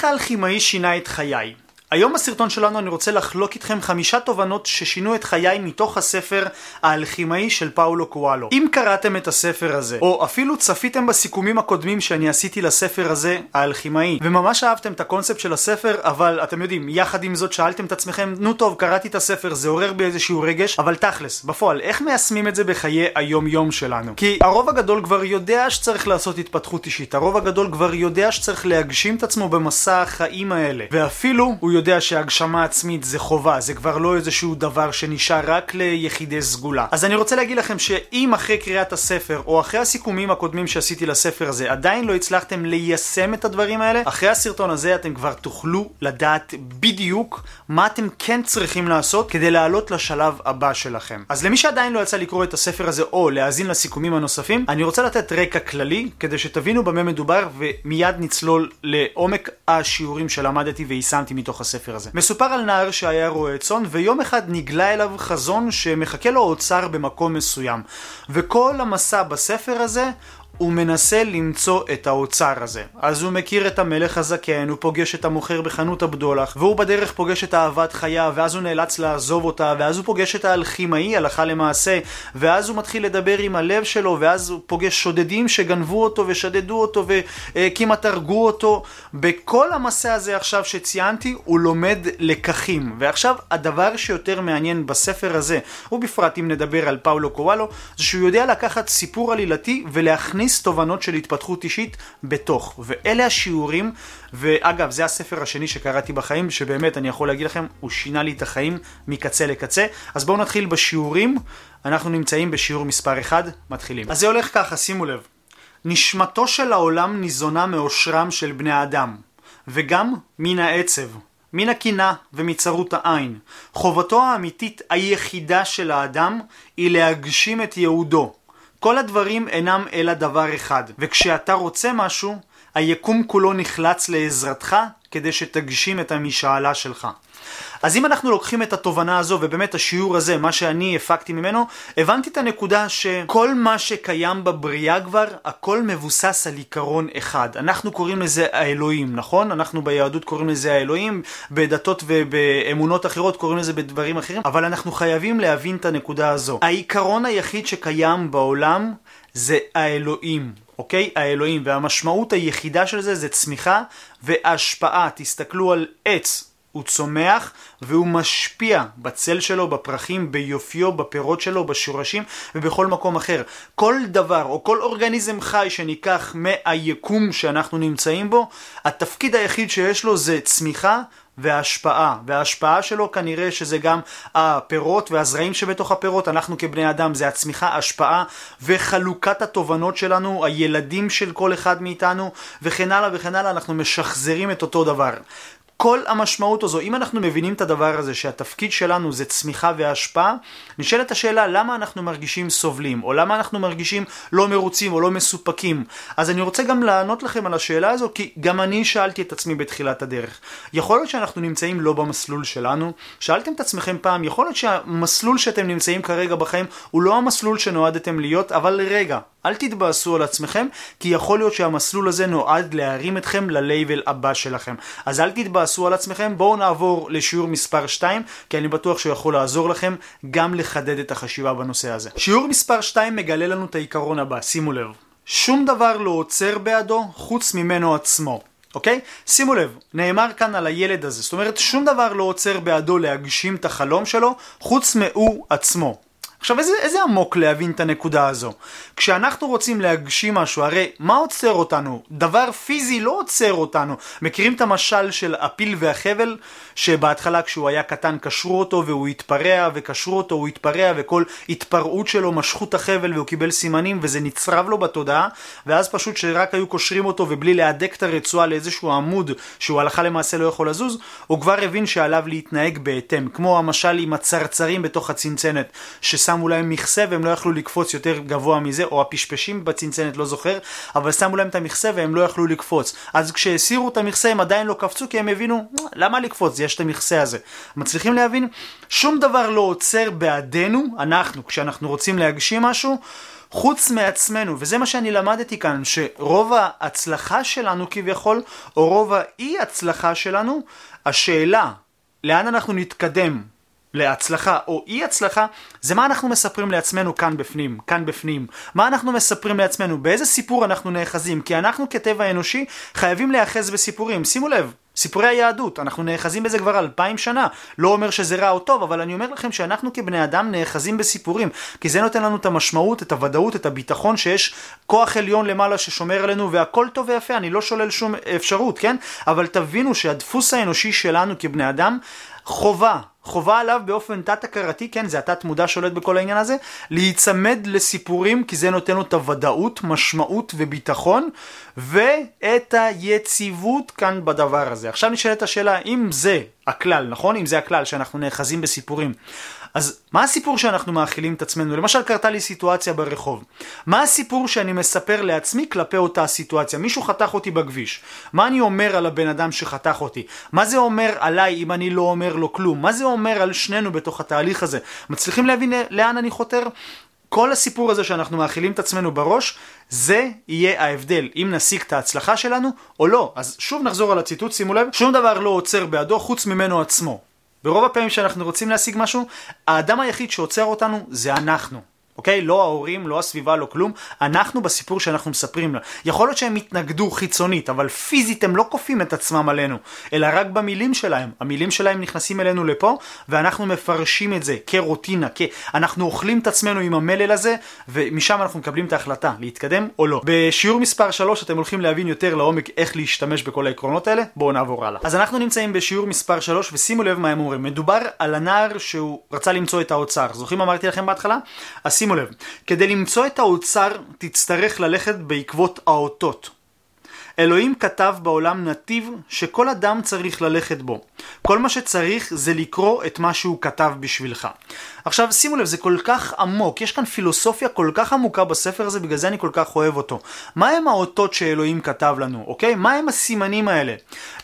איך האלכימאי שינה את חיי? היום בסרטון שלנו אני רוצה לחלוק איתכם חמישה תובנות ששינו את חיי מתוך הספר האלכימאי של פאולו קואלו. אם קראתם את הספר הזה, או אפילו צפיתם בסיכומים הקודמים שאני עשיתי לספר הזה, האלכימאי, וממש אהבתם את הקונספט של הספר, אבל אתם יודעים, יחד עם זאת שאלתם את עצמכם, נו טוב, קראתי את הספר, זה עורר בי איזשהו רגש, אבל תכלס, בפועל, איך מיישמים את זה בחיי היום יום שלנו? כי הרוב הגדול כבר יודע שצריך לעשות התפתחות אישית, הרוב הגדול כבר יודע שצריך להגשים את עצמו במסע החיים האלה, ואפילו הוא יודע שהגשמה עצמית זה חובה, זה כבר לא איזשהו דבר שנשאר רק ליחידי סגולה. אז אני רוצה להגיד לכם שאם אחרי קריאת הספר, או אחרי הסיכומים הקודמים שעשיתי לספר הזה, עדיין לא הצלחתם ליישם את הדברים האלה, אחרי הסרטון הזה אתם כבר תוכלו לדעת בדיוק מה אתם כן צריכים לעשות כדי לעלות לשלב הבא שלכם. אז למי שעדיין לא יצא לקרוא את הספר הזה, או להאזין לסיכומים הנוספים, אני רוצה לתת רקע כללי, כדי שתבינו במה מדובר, ומיד נצלול לעומק השיעורים שלמדתי ויישמתי מתוך הספר. הספר הזה. מסופר על נער שהיה רועה צאן, ויום אחד נגלה אליו חזון שמחכה לו אוצר במקום מסוים. וכל המסע בספר הזה הוא מנסה למצוא את האוצר הזה. אז הוא מכיר את המלך הזקן, הוא פוגש את המוכר בחנות הבדולח, והוא בדרך פוגש את אהבת חייו, ואז הוא נאלץ לעזוב אותה, ואז הוא פוגש את האלכימאי הלכה למעשה, ואז הוא מתחיל לדבר עם הלב שלו, ואז הוא פוגש שודדים שגנבו אותו ושדדו אותו וכמעט הרגו אותו. בכל המסע הזה עכשיו שציינתי, הוא לומד לקחים. ועכשיו, הדבר שיותר מעניין בספר הזה, ובפרט אם נדבר על פאולו קוואלו, זה שהוא יודע לקחת סיפור עלילתי ולהכניס להכניס תובנות של התפתחות אישית בתוך. ואלה השיעורים, ואגב, זה הספר השני שקראתי בחיים, שבאמת, אני יכול להגיד לכם, הוא שינה לי את החיים מקצה לקצה. אז בואו נתחיל בשיעורים. אנחנו נמצאים בשיעור מספר 1, מתחילים. אז זה הולך ככה, שימו לב. נשמתו של העולם ניזונה מאושרם של בני האדם, וגם מן העצב. מן הקנאה ומצרות העין. חובתו האמיתית היחידה של האדם היא להגשים את ייעודו, כל הדברים אינם אלא דבר אחד, וכשאתה רוצה משהו, היקום כולו נחלץ לעזרתך כדי שתגשים את המשאלה שלך. אז אם אנחנו לוקחים את התובנה הזו ובאמת השיעור הזה, מה שאני הפקתי ממנו, הבנתי את הנקודה שכל מה שקיים בבריאה כבר, הכל מבוסס על עיקרון אחד. אנחנו קוראים לזה האלוהים, נכון? אנחנו ביהדות קוראים לזה האלוהים, בדתות ובאמונות אחרות קוראים לזה בדברים אחרים, אבל אנחנו חייבים להבין את הנקודה הזו. העיקרון היחיד שקיים בעולם זה האלוהים. אוקיי? האלוהים, והמשמעות היחידה של זה זה צמיחה והשפעה. תסתכלו על עץ, הוא צומח והוא משפיע בצל שלו, בפרחים, ביופיו, בפירות שלו, בשורשים ובכל מקום אחר. כל דבר או כל אורגניזם חי שניקח מהיקום שאנחנו נמצאים בו, התפקיד היחיד שיש לו זה צמיחה וההשפעה, וההשפעה שלו כנראה שזה גם הפירות והזרעים שבתוך הפירות, אנחנו כבני אדם זה הצמיחה, השפעה וחלוקת התובנות שלנו, הילדים של כל אחד מאיתנו וכן הלאה וכן הלאה, אנחנו משחזרים את אותו דבר. כל המשמעות הזו, אם אנחנו מבינים את הדבר הזה שהתפקיד שלנו זה צמיחה והשפעה, נשאלת השאלה למה אנחנו מרגישים סובלים, או למה אנחנו מרגישים לא מרוצים או לא מסופקים. אז אני רוצה גם לענות לכם על השאלה הזו, כי גם אני שאלתי את עצמי בתחילת הדרך. יכול להיות שאנחנו נמצאים לא במסלול שלנו? שאלתם את עצמכם פעם, יכול להיות שהמסלול שאתם נמצאים כרגע בחיים הוא לא המסלול שנועדתם להיות, אבל רגע, אל תתבאסו על עצמכם, כי יכול להיות שהמסלול הזה נועד להרים אתכם ללייבל הבא שלכם. אז אל תתבאסו על עצמכם, בואו נעבור לשיעור מספר 2, כי אני בטוח שהוא יכול לעזור לכם גם לחדד את החשיבה בנושא הזה. שיעור מספר 2 מגלה לנו את העיקרון הבא, שימו לב. שום דבר לא עוצר בעדו חוץ ממנו עצמו. אוקיי? שימו לב, נאמר כאן על הילד הזה, זאת אומרת שום דבר לא עוצר בעדו להגשים את החלום שלו חוץ מהוא עצמו. עכשיו איזה, איזה עמוק להבין את הנקודה הזו. כשאנחנו רוצים להגשים משהו, הרי מה עוצר אותנו? דבר פיזי לא עוצר אותנו. מכירים את המשל של הפיל והחבל? שבהתחלה כשהוא היה קטן קשרו אותו והוא התפרע וקשרו אותו, הוא התפרע וכל התפרעות שלו משכו את החבל והוא קיבל סימנים וזה נצרב לו בתודעה ואז פשוט שרק היו קושרים אותו ובלי להדק את הרצועה לאיזשהו עמוד שהוא הלכה למעשה לא יכול לזוז, הוא כבר הבין שעליו להתנהג בהתאם. כמו המשל עם הצרצרים בתוך הצנצנת ששמו להם מכסה והם לא יכלו לקפוץ יותר גבוה מזה או הפשפשים בצנצנת לא זוכר אבל שמו להם את המכסה והם לא יכלו לקפוץ אז כשהסירו את המכסה הם עדיין לא קפצו כי הם הבינו למה לקפוץ יש את המכסה הזה. מצליחים להבין? שום דבר לא עוצר בעדנו, אנחנו, כשאנחנו רוצים להגשים משהו, חוץ מעצמנו, וזה מה שאני למדתי כאן, שרוב ההצלחה שלנו כביכול, או רוב האי הצלחה שלנו, השאלה לאן אנחנו נתקדם להצלחה או אי הצלחה, זה מה אנחנו מספרים לעצמנו כאן בפנים, כאן בפנים. מה אנחנו מספרים לעצמנו, באיזה סיפור אנחנו נאחזים, כי אנחנו כטבע אנושי חייבים להיאחז בסיפורים. שימו לב, סיפורי היהדות, אנחנו נאחזים בזה כבר אלפיים שנה. לא אומר שזה רע או טוב, אבל אני אומר לכם שאנחנו כבני אדם נאחזים בסיפורים, כי זה נותן לנו את המשמעות, את הוודאות, את הביטחון שיש כוח עליון למעלה ששומר עלינו והכל טוב ויפה, אני לא שולל שום אפשרות, כן? אבל תבינו שהדפוס האנושי שלנו כבני אדם חובה, חובה עליו באופן תת-הכרתי, כן, זה התת מודע שולט בכל העניין הזה, להיצמד לסיפורים, כי זה נותן לו את הוודאות, משמעות וביטחון, ואת היציבות כאן בדבר הזה. עכשיו נשאלת השאלה, אם זה הכלל, נכון? אם זה הכלל שאנחנו נאחזים בסיפורים, אז מה הסיפור שאנחנו מאכילים את עצמנו? למשל קרתה לי סיטואציה ברחוב. מה הסיפור שאני מספר לעצמי כלפי אותה סיטואציה? מישהו חתך אותי בכביש. מה אני אומר על הבן אדם שחתך אותי? מה זה אומר עליי אם אני לא אומר לו כלום? מה זה אומר על שנינו בתוך התהליך הזה? מצליחים להבין לאן אני חותר? כל הסיפור הזה שאנחנו מאכילים את עצמנו בראש, זה יהיה ההבדל, אם נשיג את ההצלחה שלנו או לא. אז שוב נחזור על הציטוט, שימו לב, שום דבר לא עוצר בעדו חוץ ממנו עצמו. ברוב הפעמים שאנחנו רוצים להשיג משהו, האדם היחיד שעוצר אותנו זה אנחנו. אוקיי? לא ההורים, לא הסביבה, לא כלום. אנחנו בסיפור שאנחנו מספרים לה. יכול להיות שהם התנגדו חיצונית, אבל פיזית הם לא כופים את עצמם עלינו, אלא רק במילים שלהם. המילים שלהם נכנסים אלינו לפה, ואנחנו מפרשים את זה כרוטינה, כי אנחנו אוכלים את עצמנו עם המלל הזה, ומשם אנחנו מקבלים את ההחלטה, להתקדם או לא. בשיעור מספר 3 אתם הולכים להבין יותר לעומק איך להשתמש בכל העקרונות האלה, בואו נעבור הלאה. אז אנחנו נמצאים בשיעור מספר 3, ושימו לב מה הם אומרים. מדובר על הנער שהוא רצה למצוא את האוצר. זוכרים אמרתי לכם בהתחלה? אז שימו לב, כדי למצוא את האוצר תצטרך ללכת בעקבות האותות. אלוהים כתב בעולם נתיב שכל אדם צריך ללכת בו. כל מה שצריך זה לקרוא את מה שהוא כתב בשבילך. עכשיו שימו לב, זה כל כך עמוק, יש כאן פילוסופיה כל כך עמוקה בספר הזה, בגלל זה אני כל כך אוהב אותו. מה הם האותות שאלוהים כתב לנו, אוקיי? מה הם הסימנים האלה?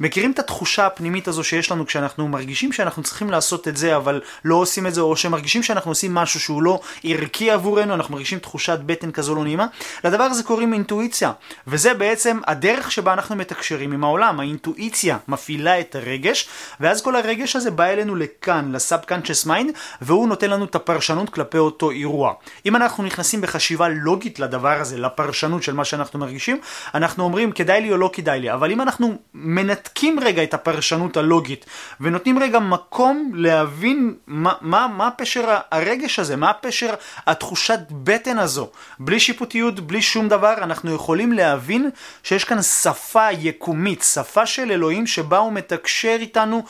מכירים את התחושה הפנימית הזו שיש לנו כשאנחנו מרגישים שאנחנו צריכים לעשות את זה, אבל לא עושים את זה, או שמרגישים שאנחנו עושים משהו שהוא לא ערכי עבורנו, אנחנו מרגישים תחושת בטן כזו לא נעימה? לדבר הזה קוראים אינטואיציה, וזה בעצם הדרך שבה אנחנו מתקשרים עם העולם. האינטואיציה מפעילה את הרגש, ואז כל הרגש הזה בא אלינו לכאן, ל subconscious mind, והוא נותן לנו את הפרשנות כלפי אותו אירוע. אם אנחנו נכנסים בחשיבה לוגית לדבר הזה, לפרשנות של מה שאנחנו מרגישים, אנחנו אומרים כדאי לי או לא כדאי לי, אבל אם אנחנו מנתקים רגע את הפרשנות הלוגית, ונותנים רגע מקום להבין מה, מה, מה פשר הרגש הזה, מה פשר התחושת בטן הזו, בלי שיפוטיות, בלי שום דבר, אנחנו יכולים להבין שיש כאן שפה יקומית, שפה של אלוהים שבה הוא מתקשר איתנו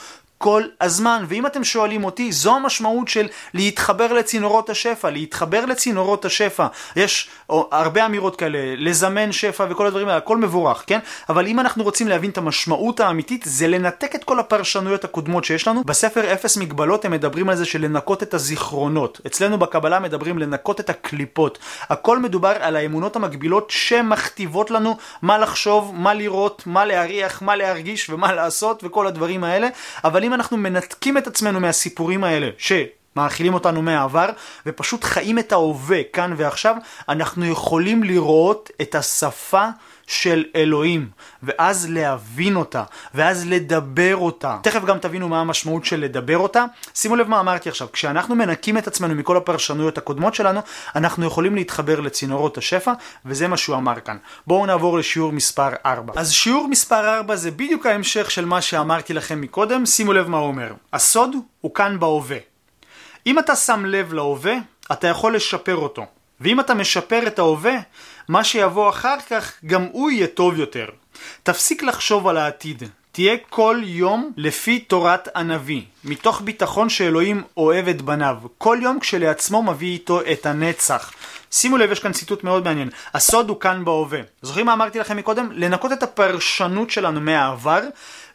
כל הזמן. ואם אתם שואלים אותי, זו המשמעות של להתחבר לצינורות השפע, להתחבר לצינורות השפע. יש הרבה אמירות כאלה, לזמן שפע וכל הדברים האלה, הכל מבורך, כן? אבל אם אנחנו רוצים להבין את המשמעות האמיתית, זה לנתק את כל הפרשנויות הקודמות שיש לנו. בספר אפס מגבלות הם מדברים על זה של לנקות את הזיכרונות. אצלנו בקבלה מדברים לנקות את הקליפות. הכל מדובר על האמונות המקבילות שמכתיבות לנו מה לחשוב, מה לראות, מה להריח, מה להרגיש ומה לעשות וכל הדברים האלה. אבל אם אנחנו מנתקים את עצמנו מהסיפורים האלה, ש... מאכילים אותנו מהעבר, ופשוט חיים את ההווה כאן ועכשיו, אנחנו יכולים לראות את השפה של אלוהים, ואז להבין אותה, ואז לדבר אותה. תכף גם תבינו מה המשמעות של לדבר אותה. שימו לב מה אמרתי עכשיו, כשאנחנו מנקים את עצמנו מכל הפרשנויות הקודמות שלנו, אנחנו יכולים להתחבר לצינורות השפע, וזה מה שהוא אמר כאן. בואו נעבור לשיעור מספר 4. אז שיעור מספר 4 זה בדיוק ההמשך של מה שאמרתי לכם מקודם, שימו לב מה הוא אומר. הסוד הוא כאן בהווה. אם אתה שם לב להווה, אתה יכול לשפר אותו. ואם אתה משפר את ההווה, מה שיבוא אחר כך גם הוא יהיה טוב יותר. תפסיק לחשוב על העתיד. תהיה כל יום לפי תורת הנביא, מתוך ביטחון שאלוהים אוהב את בניו. כל יום כשלעצמו מביא איתו את הנצח. שימו לב, יש כאן ציטוט מאוד מעניין. הסוד הוא כאן בהווה. זוכרים מה אמרתי לכם מקודם? לנקות את הפרשנות שלנו מהעבר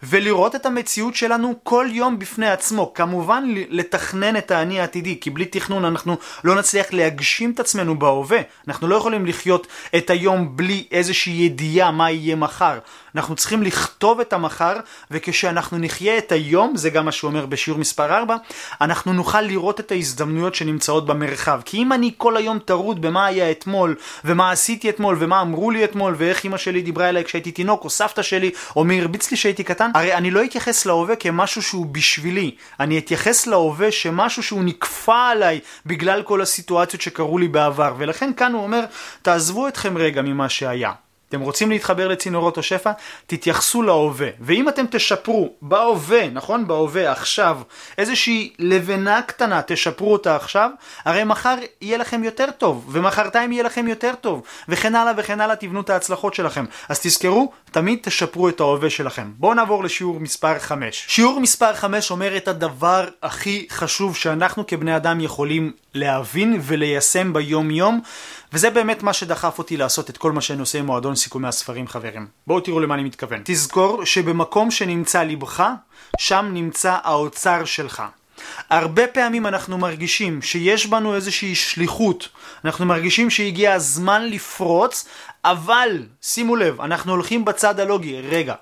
ולראות את המציאות שלנו כל יום בפני עצמו. כמובן לתכנן את האני העתידי, כי בלי תכנון אנחנו לא נצליח להגשים את עצמנו בהווה. אנחנו לא יכולים לחיות את היום בלי איזושהי ידיעה מה יהיה מחר. אנחנו צריכים לכתוב את המחר, וכשאנחנו נחיה את היום, זה גם מה שהוא אומר בשיעור מספר 4, אנחנו נוכל לראות את ההזדמנויות שנמצאות במרחב. כי אם אני כל היום טרוד במה היה אתמול, ומה עשיתי אתמול, ומה אמרו לי אתמול, ואיך אמא שלי דיברה אליי כשהייתי תינוק, או סבתא שלי, או מי הרביץ לי כשהייתי קטן, הרי אני לא אתייחס להווה כמשהו שהוא בשבילי, אני אתייחס להווה שמשהו שהוא נקפא עליי בגלל כל הסיטואציות שקרו לי בעבר, ולכן כאן הוא אומר, תעזבו אתכם רגע ממה שהיה. אתם רוצים להתחבר לצינורות או שפע? תתייחסו להווה. ואם אתם תשפרו בהווה, נכון? בהווה, עכשיו, איזושהי לבנה קטנה, תשפרו אותה עכשיו, הרי מחר יהיה לכם יותר טוב, ומחרתיים יהיה לכם יותר טוב, וכן הלאה וכן הלאה תבנו את ההצלחות שלכם. אז תזכרו, תמיד תשפרו את ההווה שלכם. בואו נעבור לשיעור מספר 5. שיעור מספר 5 אומר את הדבר הכי חשוב שאנחנו כבני אדם יכולים להבין וליישם ביום יום, וזה באמת מה שדחף אותי לעשות את כל מה שאני עושה עם מועדון סיכומי הספרים חברים. בואו תראו למה אני מתכוון. תזכור שבמקום שנמצא לבך, שם נמצא האוצר שלך. הרבה פעמים אנחנו מרגישים שיש בנו איזושהי שליחות, אנחנו מרגישים שהגיע הזמן לפרוץ, אבל שימו לב, אנחנו הולכים בצד הלוגי, רגע,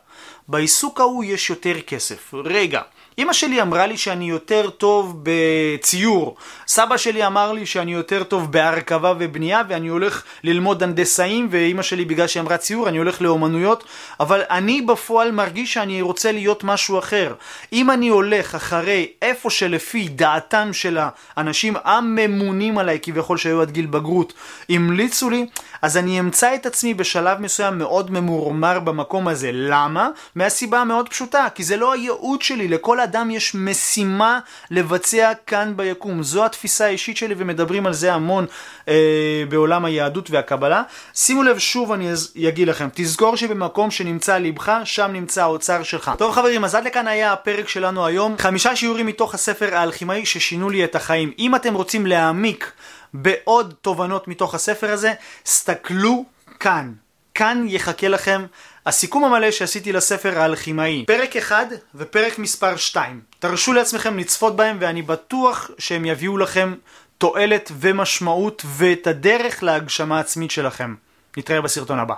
בעיסוק ההוא יש יותר כסף, רגע, אמא שלי אמרה לי שאני יותר טוב בציור, סבא שלי אמר לי שאני יותר טוב בהרכבה ובנייה ואני הולך ללמוד הנדסאים ואמא שלי בגלל שהיא אמרה ציור אני הולך לאומנויות אבל אני בפועל מרגיש שאני רוצה להיות משהו אחר. אם אני הולך אחרי איפה שלפי דעתם של האנשים הממונים עליי כביכול שהיו עד גיל בגרות המליצו לי אז אני אמצא את עצמי בשלב מסוים מאוד ממורמר במקום הזה. למה? מהסיבה המאוד פשוטה כי זה לא הייעוד שלי לכל לאדם יש משימה לבצע כאן ביקום. זו התפיסה האישית שלי ומדברים על זה המון אה, בעולם היהדות והקבלה. שימו לב, שוב אני אגיד לכם, תזכור שבמקום שנמצא לבך, שם נמצא האוצר שלך. טוב חברים, אז עד לכאן היה הפרק שלנו היום. חמישה שיעורים מתוך הספר האלכימאי ששינו לי את החיים. אם אתם רוצים להעמיק בעוד תובנות מתוך הספר הזה, סתכלו כאן. כאן יחכה לכם הסיכום המלא שעשיתי לספר האלכימאי, פרק 1 ופרק מספר 2. תרשו לעצמכם לצפות בהם ואני בטוח שהם יביאו לכם תועלת ומשמעות ואת הדרך להגשמה עצמית שלכם. נתראה בסרטון הבא.